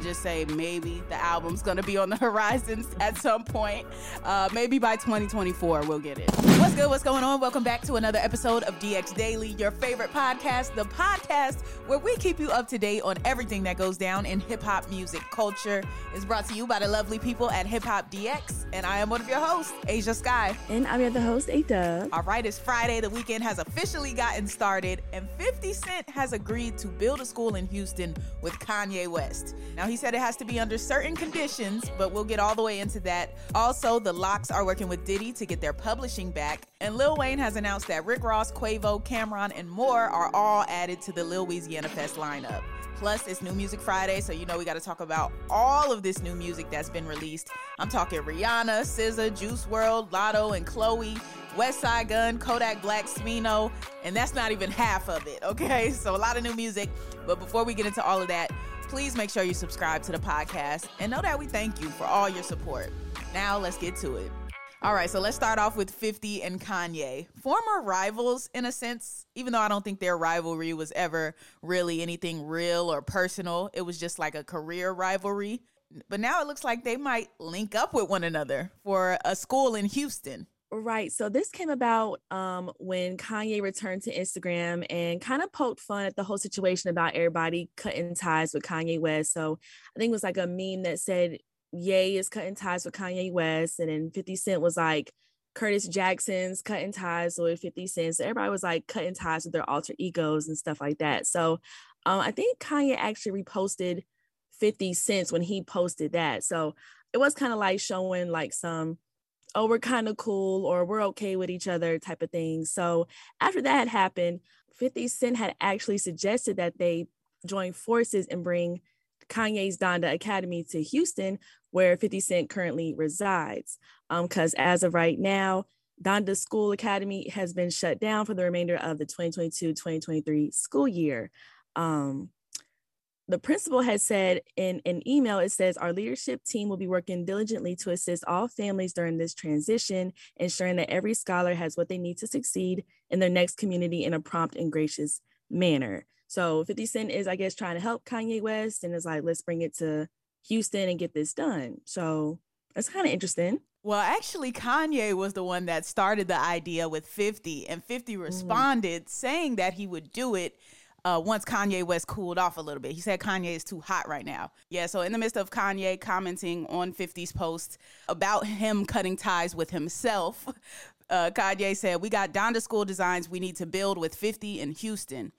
I'm just say maybe the album's gonna be on the horizon at some point. Uh, maybe by 2024 we'll get it. What's good? What's going on? Welcome back to another episode of DX Daily, your favorite podcast, the podcast where we keep you up to date on everything that goes down in hip hop music culture. It's brought to you by the lovely people at Hip Hop DX, and I am one of your hosts, Ashia Skye. And I'm your the host, A Dub. All right, it's Friday. The weekend has officially gotten started, and 50 Cent has agreed to build a school in Houston with Kanye West. Now, he said it has to be under certain conditions, but we'll get all the way into that. Also, the LOX are working with Diddy to get their publishing back, and Lil Wayne has announced that Rick Ross, Quavo, Cam'ron, and more are all added to the Lil Weezyana Fest lineup. Plus, it's New Music Friday, so you know we got to talk about all of this new music that's been released. I'm talking Rihanna, SZA, Juice WRLD, Latto, and Chloe, Westside Gun, Kodak Black, Smino, and that's not even half of it, okay? So a lot of new music. But before we get into all of that, please make sure you subscribe to the podcast and know that we thank you for all your support. Now, let's get to it. All right, so let's start off with 50 and Kanye. Former rivals, in a sense, even though I don't think their rivalry was ever really anything real or personal, it was just like a career rivalry. But now it looks like they might link up with one another for a school in Houston. Right. So this came about um, when Kanye returned to Instagram and kind of poked fun at the whole situation about everybody cutting ties with Kanye West. So I think it was like a meme that said, Ye is cutting ties with Kanye West. And then 50 Cent was like, Curtis Jackson's cutting ties with 50 Cent. So everybody was like cutting ties with their alter egos and stuff like that. So um, I think Kanye actually reposted 50 Cent when he posted that. So it was kind of like showing like some oh, we're kind of cool or we're okay with each other type of thing. So after that had happened, 50 Cent had actually suggested that they join forces and bring Kanye's Donda Academy to Houston, where 50 Cent currently resides. Because um, as of right now, Donda School Academy has been shut down for the remainder of the 2022 2023 school year. Um, the principal has said in an email, it says, Our leadership team will be working diligently to assist all families during this transition, ensuring that every scholar has what they need to succeed in their next community in a prompt and gracious manner. So 50 Cent is, I guess, trying to help Kanye West and is like, let's bring it to Houston and get this done. So that's kind of interesting. Well, actually, Kanye was the one that started the idea with 50, and 50 mm. responded mm. saying that he would do it uh, once Kanye West cooled off a little bit. He said Kanye is too hot right now. Yeah, so in the midst of Kanye commenting on 50's post about him cutting ties with himself, uh, Kanye said, We got Donda School designs we need to build with 50 in Houston.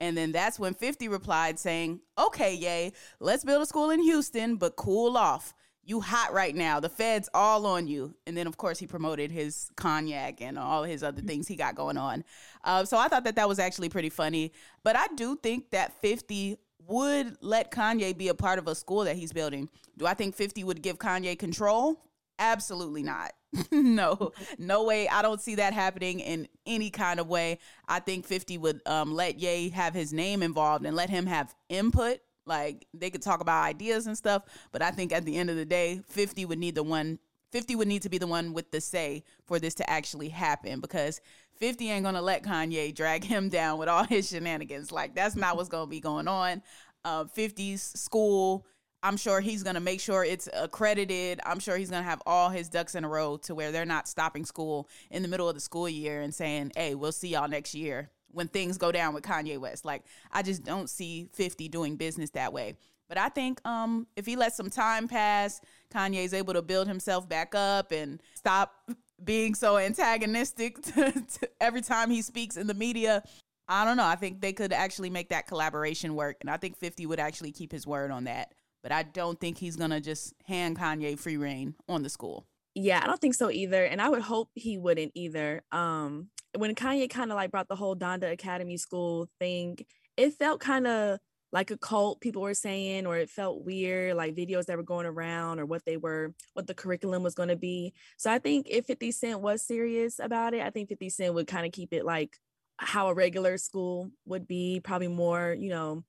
And then that's when 50 replied saying, Okay, yay, let's build a school in Houston, but cool off you hot right now. The feds all on you. And then, of course, he promoted his cognac and all his other things he got going on. Uh, so I thought that that was actually pretty funny. But I do think that 50 would let Kanye be a part of a school that he's building. Do I think 50 would give Kanye control? Absolutely not. no, no way. I don't see that happening in any kind of way. I think 50 would um, let Ye have his name involved and let him have input like they could talk about ideas and stuff, but I think at the end of the day, 50 would need the one 50 would need to be the one with the say for this to actually happen because 50 ain't gonna let Kanye drag him down with all his shenanigans. Like that's not what's gonna be going on. Uh, 50's school, I'm sure he's gonna make sure it's accredited. I'm sure he's gonna have all his ducks in a row to where they're not stopping school in the middle of the school year and saying, "Hey, we'll see y'all next year." When things go down with Kanye West. Like I just don't see 50 doing business that way. But I think um, if he lets some time pass, Kanye's able to build himself back up and stop being so antagonistic to, to every time he speaks in the media. I don't know. I think they could actually make that collaboration work. And I think 50 would actually keep his word on that. But I don't think he's going to just hand Kanye free reign on the school. Yeah, I don't think so either. And I would hope he wouldn't either. Um, when Kanye kind of like brought the whole Donda Academy School thing, it felt kind of like a cult people were saying or it felt weird like videos that were going around or what they were what the curriculum was going to be so i think if 50 cent was serious about it i think 50 cent would kind of keep it like how a regular school would be probably more you know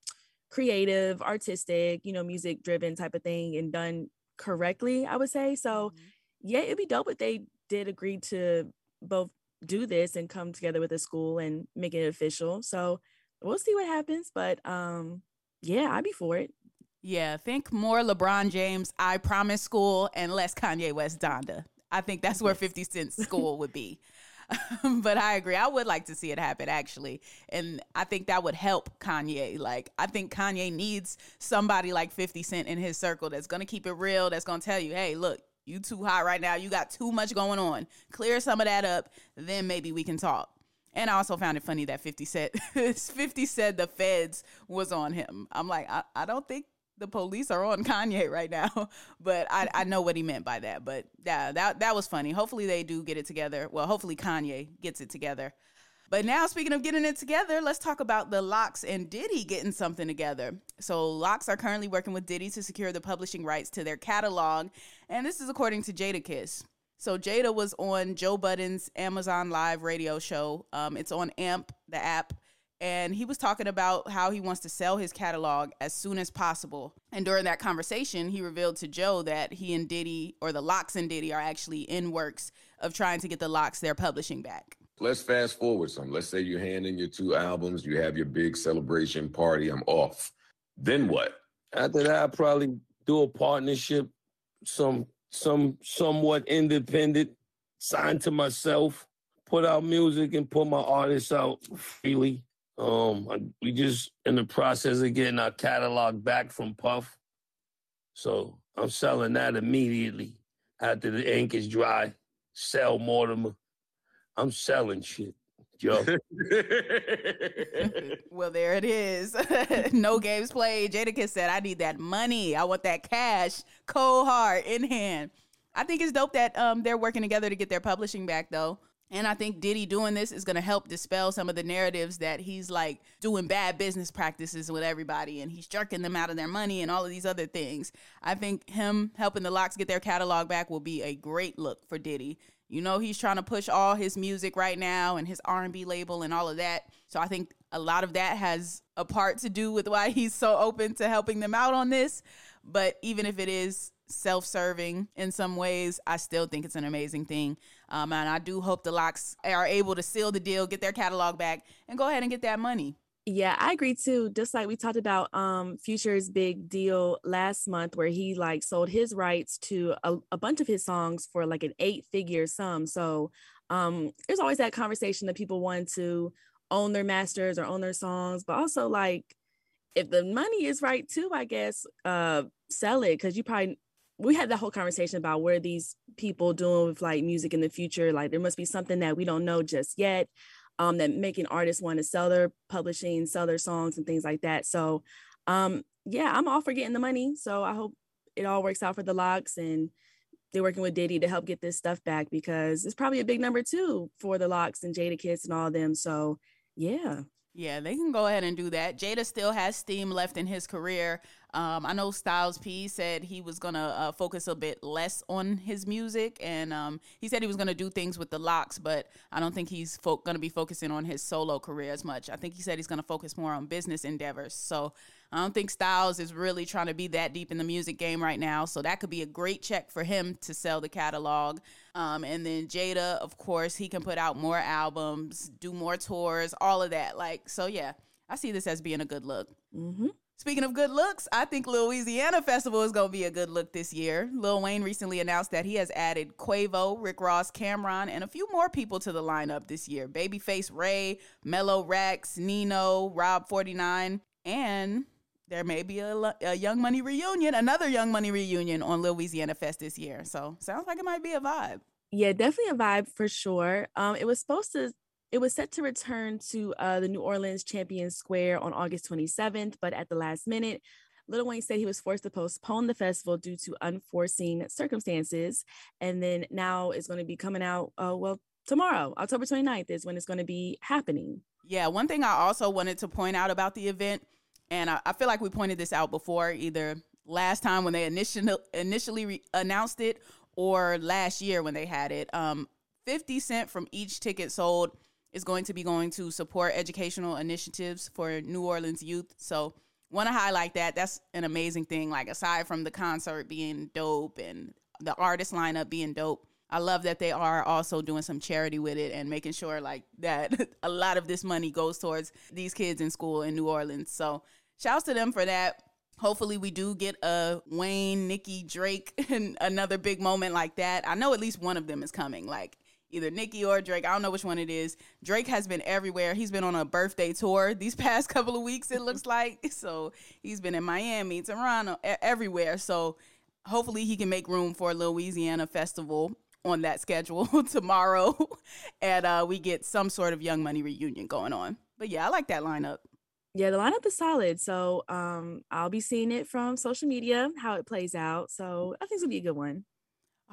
creative artistic you know music driven type of thing and done correctly i would say so mm-hmm. yeah it'd be dope if they did agree to both do this and come together with a school and make it official so we'll see what happens but um yeah, I'd be for it. Yeah, think more LeBron James, I promise school, and less Kanye West Donda. I think that's where 50 Cent's school would be. but I agree. I would like to see it happen actually. And I think that would help Kanye. Like, I think Kanye needs somebody like 50 Cent in his circle that's going to keep it real, that's going to tell you, hey, look, you too hot right now. You got too much going on. Clear some of that up. Then maybe we can talk. And I also found it funny that 50 said 50 said the feds was on him. I'm like, I, I don't think the police are on Kanye right now, but I, I know what he meant by that. But yeah, that that was funny. Hopefully they do get it together. Well, hopefully Kanye gets it together. But now, speaking of getting it together, let's talk about the LOX and Diddy getting something together. So, LOX are currently working with Diddy to secure the publishing rights to their catalog, and this is according to Jadakiss. So Jada was on Joe Budden's Amazon Live radio show. Um, it's on AMP, the app. And he was talking about how he wants to sell his catalog as soon as possible. And during that conversation, he revealed to Joe that he and Diddy, or the LOX and Diddy, are actually in works of trying to get the LOX their publishing back. Let's fast forward some. Let's say you hand in your two albums, you have your big celebration party. I'm off. Then what? After that, I'll probably do a partnership, some some somewhat independent, signed to myself, put out music and put my artists out freely. Um, I, we just in the process of getting our catalog back from Puff, so I'm selling that immediately after the ink is dry. Sell Mortimer. I'm selling shit. Yo. well, there it is. no games played. Jadakiss said, I need that money. I want that cash, cold hard, in hand. I think it's dope that um, they're working together to get their publishing back, though. And I think Diddy doing this is going to help dispel some of the narratives that he's like doing bad business practices with everybody and he's jerking them out of their money and all of these other things. I think him helping the LOX get their catalog back will be a great look for Diddy. You know he's trying to push all his music right now and his R&B label and all of that. So I think a lot of that has a part to do with why he's so open to helping them out on this. But even if it is self-serving in some ways, I still think it's an amazing thing. Um, and I do hope the LOX are able to seal the deal, get their catalog back, and go ahead and get that money. Yeah, I agree too. Just like we talked about um Future's big deal last month where he like sold his rights to a, a bunch of his songs for like an eight figure sum. So um there's always that conversation that people want to own their masters or own their songs, but also like if the money is right too, I guess uh sell it because you probably we had that whole conversation about where these people doing with like music in the future. Like there must be something that we don't know just yet um, that making artists want to sell their publishing, sell their songs and things like that. So um, yeah, I'm all for getting the money. So I hope it all works out for the LOX and they're working with Diddy to help get this stuff back because it's probably a big number too for the LOX and Jadakiss and all them. So yeah. Yeah, they can go ahead and do that. Jada still has steam left in his career. Um, I know Styles P said he was gonna uh, focus a bit less on his music, and um, he said he was gonna do things with the LOX, but I don't think he's fo- gonna be focusing on his solo career as much. I think he said he's gonna focus more on business endeavors. So I don't think Styles is really trying to be that deep in the music game right now. So that could be a great check for him to sell the catalog. Um, and then Jada, of course, he can put out more albums, do more tours, all of that. Like, so yeah, I see this as being a good look. Mm-hmm. Speaking of good looks, I think Weezyana Festival is going to be a good look this year. Lil Wayne recently announced that he has added Quavo, Rick Ross, Cam'ron, and a few more people to the lineup this year. Babyface Ray, Mellow Rackz, Nino, Rob 49, and there may be a, a, Young Money reunion, another Young Money reunion on Weezyana Fest this year. So sounds like it might be a vibe. Yeah, definitely a vibe for sure. Um, it was supposed to it was set to return to uh, the New Orleans Champion Square on August 27th, but at the last minute, Lil Wayne said he was forced to postpone the festival due to unforeseen circumstances. And then now it's going to be coming out, uh, well, tomorrow, October 29th, is when it's going to be happening. Yeah, one thing I also wanted to point out about the event And I, I feel like we pointed this out before, either last time when they initially initially re- announced it or last year when they had it. Um, 50 cent from each ticket sold is going to be going to support educational initiatives for New Orleans youth. So want to highlight that. That's an amazing thing. Like aside from the concert being dope and the artist lineup being dope, I love that they are also doing some charity with it and making sure like that a lot of this money goes towards these kids in school in New Orleans. So shouts to them for that. Hopefully we do get a Wayne, Nicki, Drake, and another big moment like that. I know at least one of them is coming. Like either Nicki or Drake. I don't know which one it is. Drake has been everywhere. He's been on a birthday tour these past couple of weeks, it looks like. So he's been in Miami, Toronto, everywhere. So hopefully he can make room for a Weezyana festival on that schedule tomorrow. and uh, we get some sort of Young Money reunion going on. But yeah, I like that lineup. Yeah, the lineup is solid. So um, I'll be seeing it from social media, how it plays out. So I think it's gonna be a good one.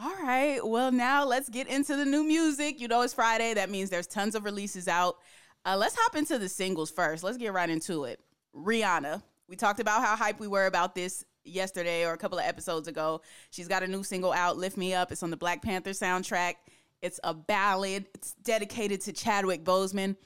All right. Well, now let's get into the new music. You know, it's Friday. That means there's tons of releases out. Uh, let's hop into the singles first. Let's get right into it. Rihanna. We talked about how hype we were about this yesterday or a couple of episodes ago. She's got a new single out, Lift Me Up. It's on the Black Panther soundtrack. It's a ballad. It's dedicated to Chadwick Boseman.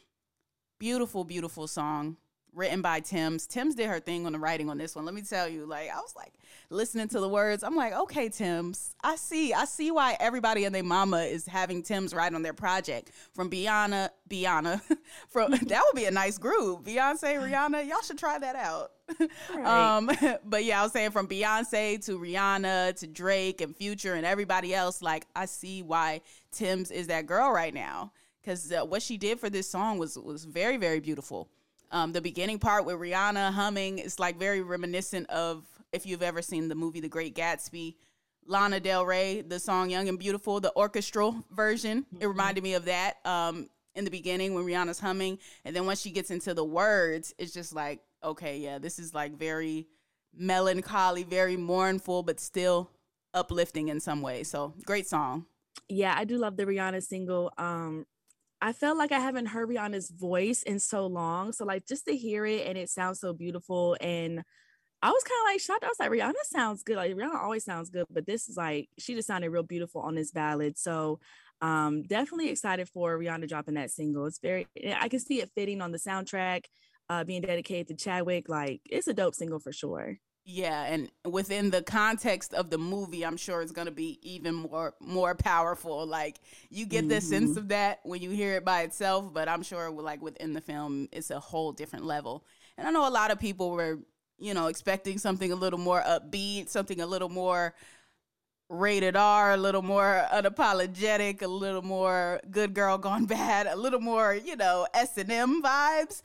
Beautiful, beautiful song written by Tems. Tems did her thing on the writing on this one. Let me tell you, like I was like listening to the words. I'm like, okay, Tems. I see, I see why everybody and their mama is having Tems write on their project. From Beyonce, Beyonce, from that would be a nice group. Beyonce, Rihanna, y'all should try that out. Right. Um, but yeah, I was saying from Beyonce to Rihanna to Drake and Future and everybody else. Like I see why Tems is that girl right now because uh, what she did for this song was was very very beautiful. Um, the beginning part with Rihanna humming is like very reminiscent of if you've ever seen the movie The Great Gatsby. Lana Del Rey, the song Young and Beautiful, the orchestral version. It mm-hmm. reminded me of that um, in the beginning when Rihanna's humming. And then once she gets into the words, it's just like, okay, yeah, this is like very melancholy, very mournful, but still uplifting in some way. So great song. Yeah, I do love the Rihanna single. Um, I felt like I haven't heard Rihanna's voice in so long. So like just to hear it and it sounds so beautiful. And I was kind of like shocked. I was like, Rihanna sounds good. Like Rihanna always sounds good, but this is like she just sounded real beautiful on this ballad. So um definitely excited for Rihanna dropping that single. It's very I can see it fitting on the soundtrack, uh being dedicated to Chadwick. Like it's a dope single for sure. Yeah, and within the context of the movie, I'm sure it's gonna be even more more powerful. Like you get the mm-hmm. sense of that when you hear it by itself, but I'm sure like within the film, it's a whole different level. And I know a lot of people were, you know, expecting something a little more upbeat, something a little more rated R, a little more unapologetic, a little more good girl gone bad, a little more, you know, S and M vibes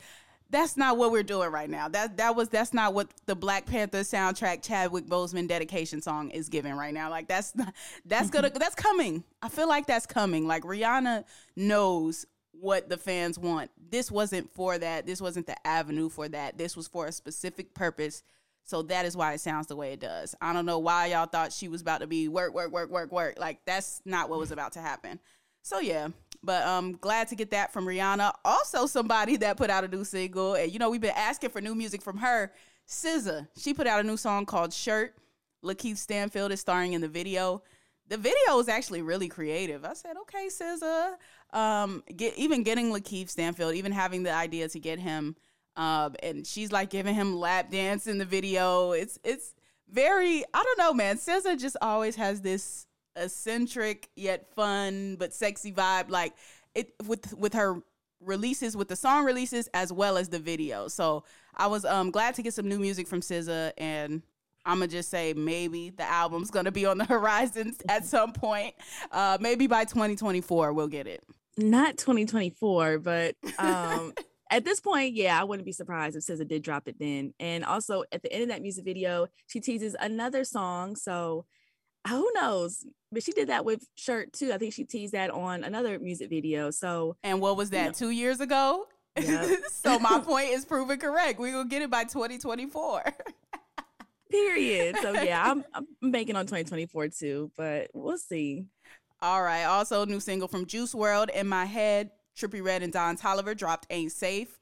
that's not what we're doing right now. That that was that's not what the Black Panther soundtrack Chadwick Boseman dedication song is giving right now. Like that's not, that's gonna that's coming. I feel like that's coming. Like Rihanna knows what the fans want. This wasn't for that. This wasn't the avenue for that. This was for a specific purpose. So that is why it sounds the way it does. I don't know why y'all thought she was about to be work, work, work, work, work. Like that's not what was about to happen. So yeah, but um, glad to get that from Rihanna. Also, somebody that put out a new single, and you know we've been asking for new music from her. SZA, she put out a new song called "Shirt." Lakeith Stanfield is starring in the video. The video is actually really creative. I said, okay, SZA. Um, get even getting Lakeith Stanfield, even having the idea to get him, um, and she's like giving him lap dance in the video. It's it's very I don't know, man. SZA just always has this eccentric yet fun but sexy vibe like it with with her releases with the song releases as well as the video so i was um glad to get some new music from SZA and i'm gonna just say maybe the album's gonna be on the horizon at some point uh maybe by 2024 we'll get it not 2024 but um at this point, yeah, I wouldn't be surprised if SZA did drop it then. And also at the end of that music video, she teases another song. So who knows? But she did that with Shirt too. I think she teased that on another music video. So And what was that? You know, two years ago? Yep. so my point is proven correct. We will get it by 2024. Period. So yeah, I'm I'm banking on 2024 too, but we'll see. All right. Also, new single from Juice WRLD in my head. Trippie Redd and Don Toliver dropped Ain't Safe.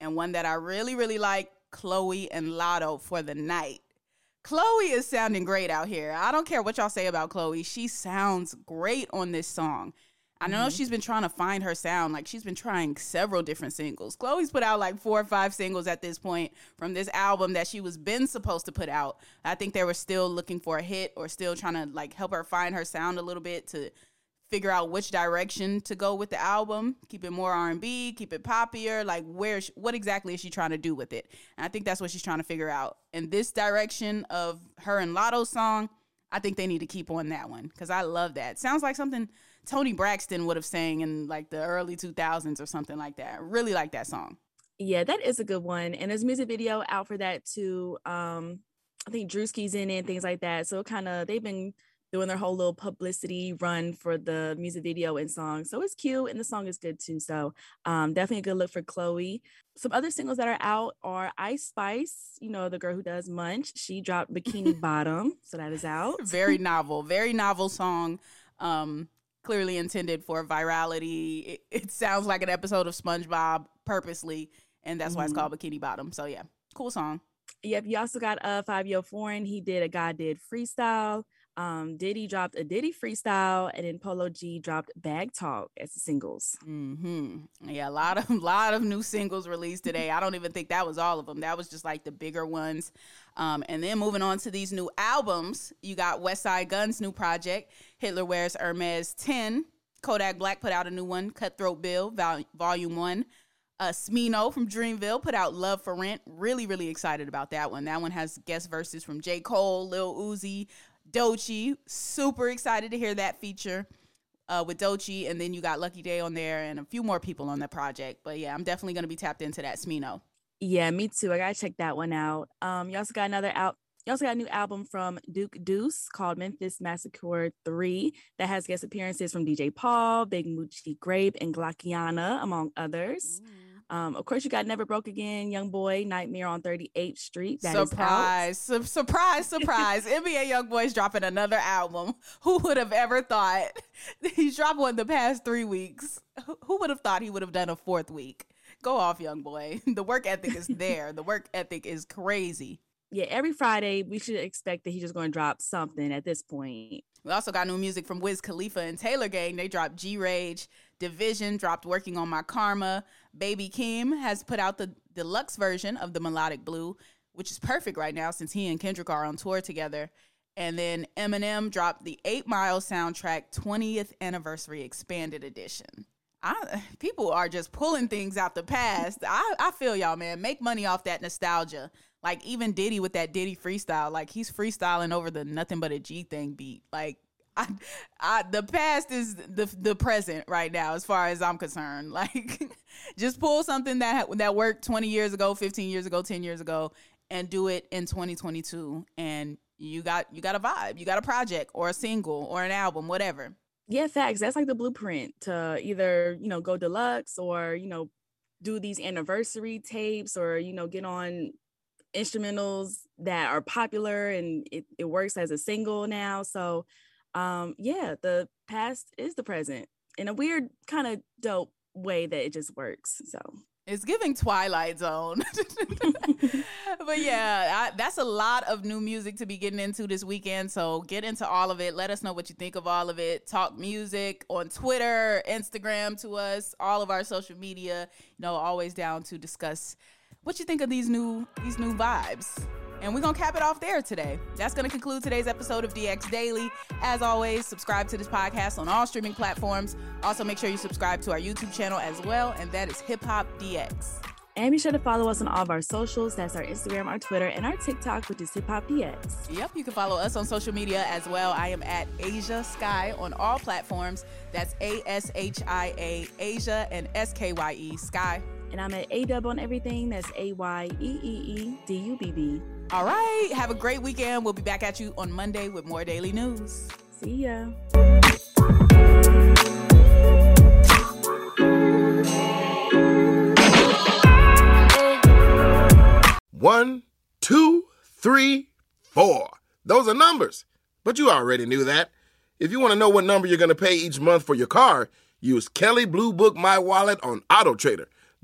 And one that I really, really like Chloe and Latto for the night. Chloe is sounding great out here. I don't care what y'all say about Chloe. She sounds great on this song. I know mm-hmm. she's been trying to find her sound. Like she's been trying several different singles. Chloe's put out like four or five singles at this point from this album that she was been supposed to put out. I think they were still looking for a hit or still trying to like help her find her sound a little bit to figure out which direction to go with the album. Keep it more R&B, keep it poppier, like where what exactly is she trying to do with it? And I think that's what she's trying to figure out. And this direction of her and Latto's song, I think they need to keep on that one cuz I love that. Sounds like something Toni Braxton would have sang in like the early 2000s or something like that. Really like that song. Yeah, that is a good one. And there's music video out for that too. Um, I think Drewski's in it and things like that. So kind of they've been doing their whole little publicity run for the music video and song. So it's cute and the song is good too. So um, definitely a good look for Chloe. Some other singles that are out are Ice Spice, you know, the girl who does Munch. She dropped Bikini Bottom. So that is out. Very novel, very novel song. Um, clearly intended for virality. It, it, sounds like an episode of SpongeBob purposely, and that's mm-hmm. why it's called mm-hmm. Bikini Bottom. So yeah, cool song. Yep, you also got a uh Fivio Foreign. He did a God did freestyle. Um, Diddy dropped a Diddy freestyle, and then Polo G dropped Bag Talk as singles. Hmm. Yeah, a lot of lot of new singles released today. I don't even think that was all of them. That was just like the bigger ones. Um, and then moving on to these new albums, you got Westside Gun's new project, Hitler Wears Hermes 10. Kodak Black put out a new one, Kutthroat Bill, vol- Volume 1. Uh, Smino from Dreamville put out Love for Rent. Really, really excited about that one. That one has guest verses from J. Cole, Lil Uzi, Doechii. Super excited to hear that feature uh, with Doechii. And then you got Lucky Daye on there and a few more people on that project. But yeah, I'm definitely going to be tapped into that Smino. Yeah, me too. I gotta check that one out. Um, you also got another out. You also got a new album from Duke Deuce called Memphis Massacre 3 that has guest appearances from DJ Paul, Big Moochie Grape, and Glockiana, among others. Um, of course, you got Never Broke Again, YoungBoy, Nightmare on 38th Street. That surprise, Su- surprise, surprise. NBA YoungBoy's dropping another album. Who would have ever thought? He's dropped one the past three weeks. Who would have thought he would have done a fourth week? Go off, young boy. The work ethic is there. the work ethic is crazy. Yeah, every Friday we should expect that he's just going to drop something at this point. We also got new music from Wiz Khalifa and Taylor Gang. They dropped G Rage. DVSN dropped Working on My Karma. Baby Keem has put out the deluxe version of the Melodic Blue, which is perfect right now since he and Kendrick are on tour together. And then Eminem dropped the 8 Mile soundtrack 20th anniversary expanded edition. I, people are just pulling things out the past. I, I feel y'all, man. Make money off that nostalgia. Like even Diddy with that Diddy freestyle, like he's freestyling over the nothing but a G thing beat. Like I, I, the past is the the present right now, as far as I'm concerned. Like, just pull something that that worked 20 years ago, 15 years ago, 10 years ago, and do it in 2022, and you got you got a vibe, you got a project or a single or an album, whatever yeah facts that's like the blueprint to either you know go deluxe or you know do these anniversary tapes or you know get on instrumentals that are popular and it, it works as a single now so um yeah the past is the present in a weird kind of dope way that it just works so it's giving Twilight Zone. but yeah, I, that's a lot of new music to be getting into this weekend. So get into all of it. Let us know what you think of all of it. Talk music on Twitter, Instagram to us, all of our social media. You know, always down to discuss what you think of these new these new vibes. And we're going to cap it off there today. That's going to conclude today's episode of DX Daily. As always, subscribe to this podcast on all streaming platforms. Also, make sure you subscribe to our YouTube channel as well, and that is Hip Hop DX. And be sure to follow us on all of our socials. That's our Instagram, our Twitter, and our TikTok, which is Hip Hop DX. Yep, you can follow us on social media as well. I am at Ashia Skye on all platforms. That's A S H I A, Ashia, and S K Y E, Skye. And I'm at A Dub on everything. That's A Y E E E D U B B. All right. Have a great weekend. We'll be back at you on Monday with more daily news. See ya. One, two, three, four. Those are numbers. But you already knew that. If you want to know what number you're going to pay each month for your car, use Kelley Blue Book My Wallet on Auto Trader.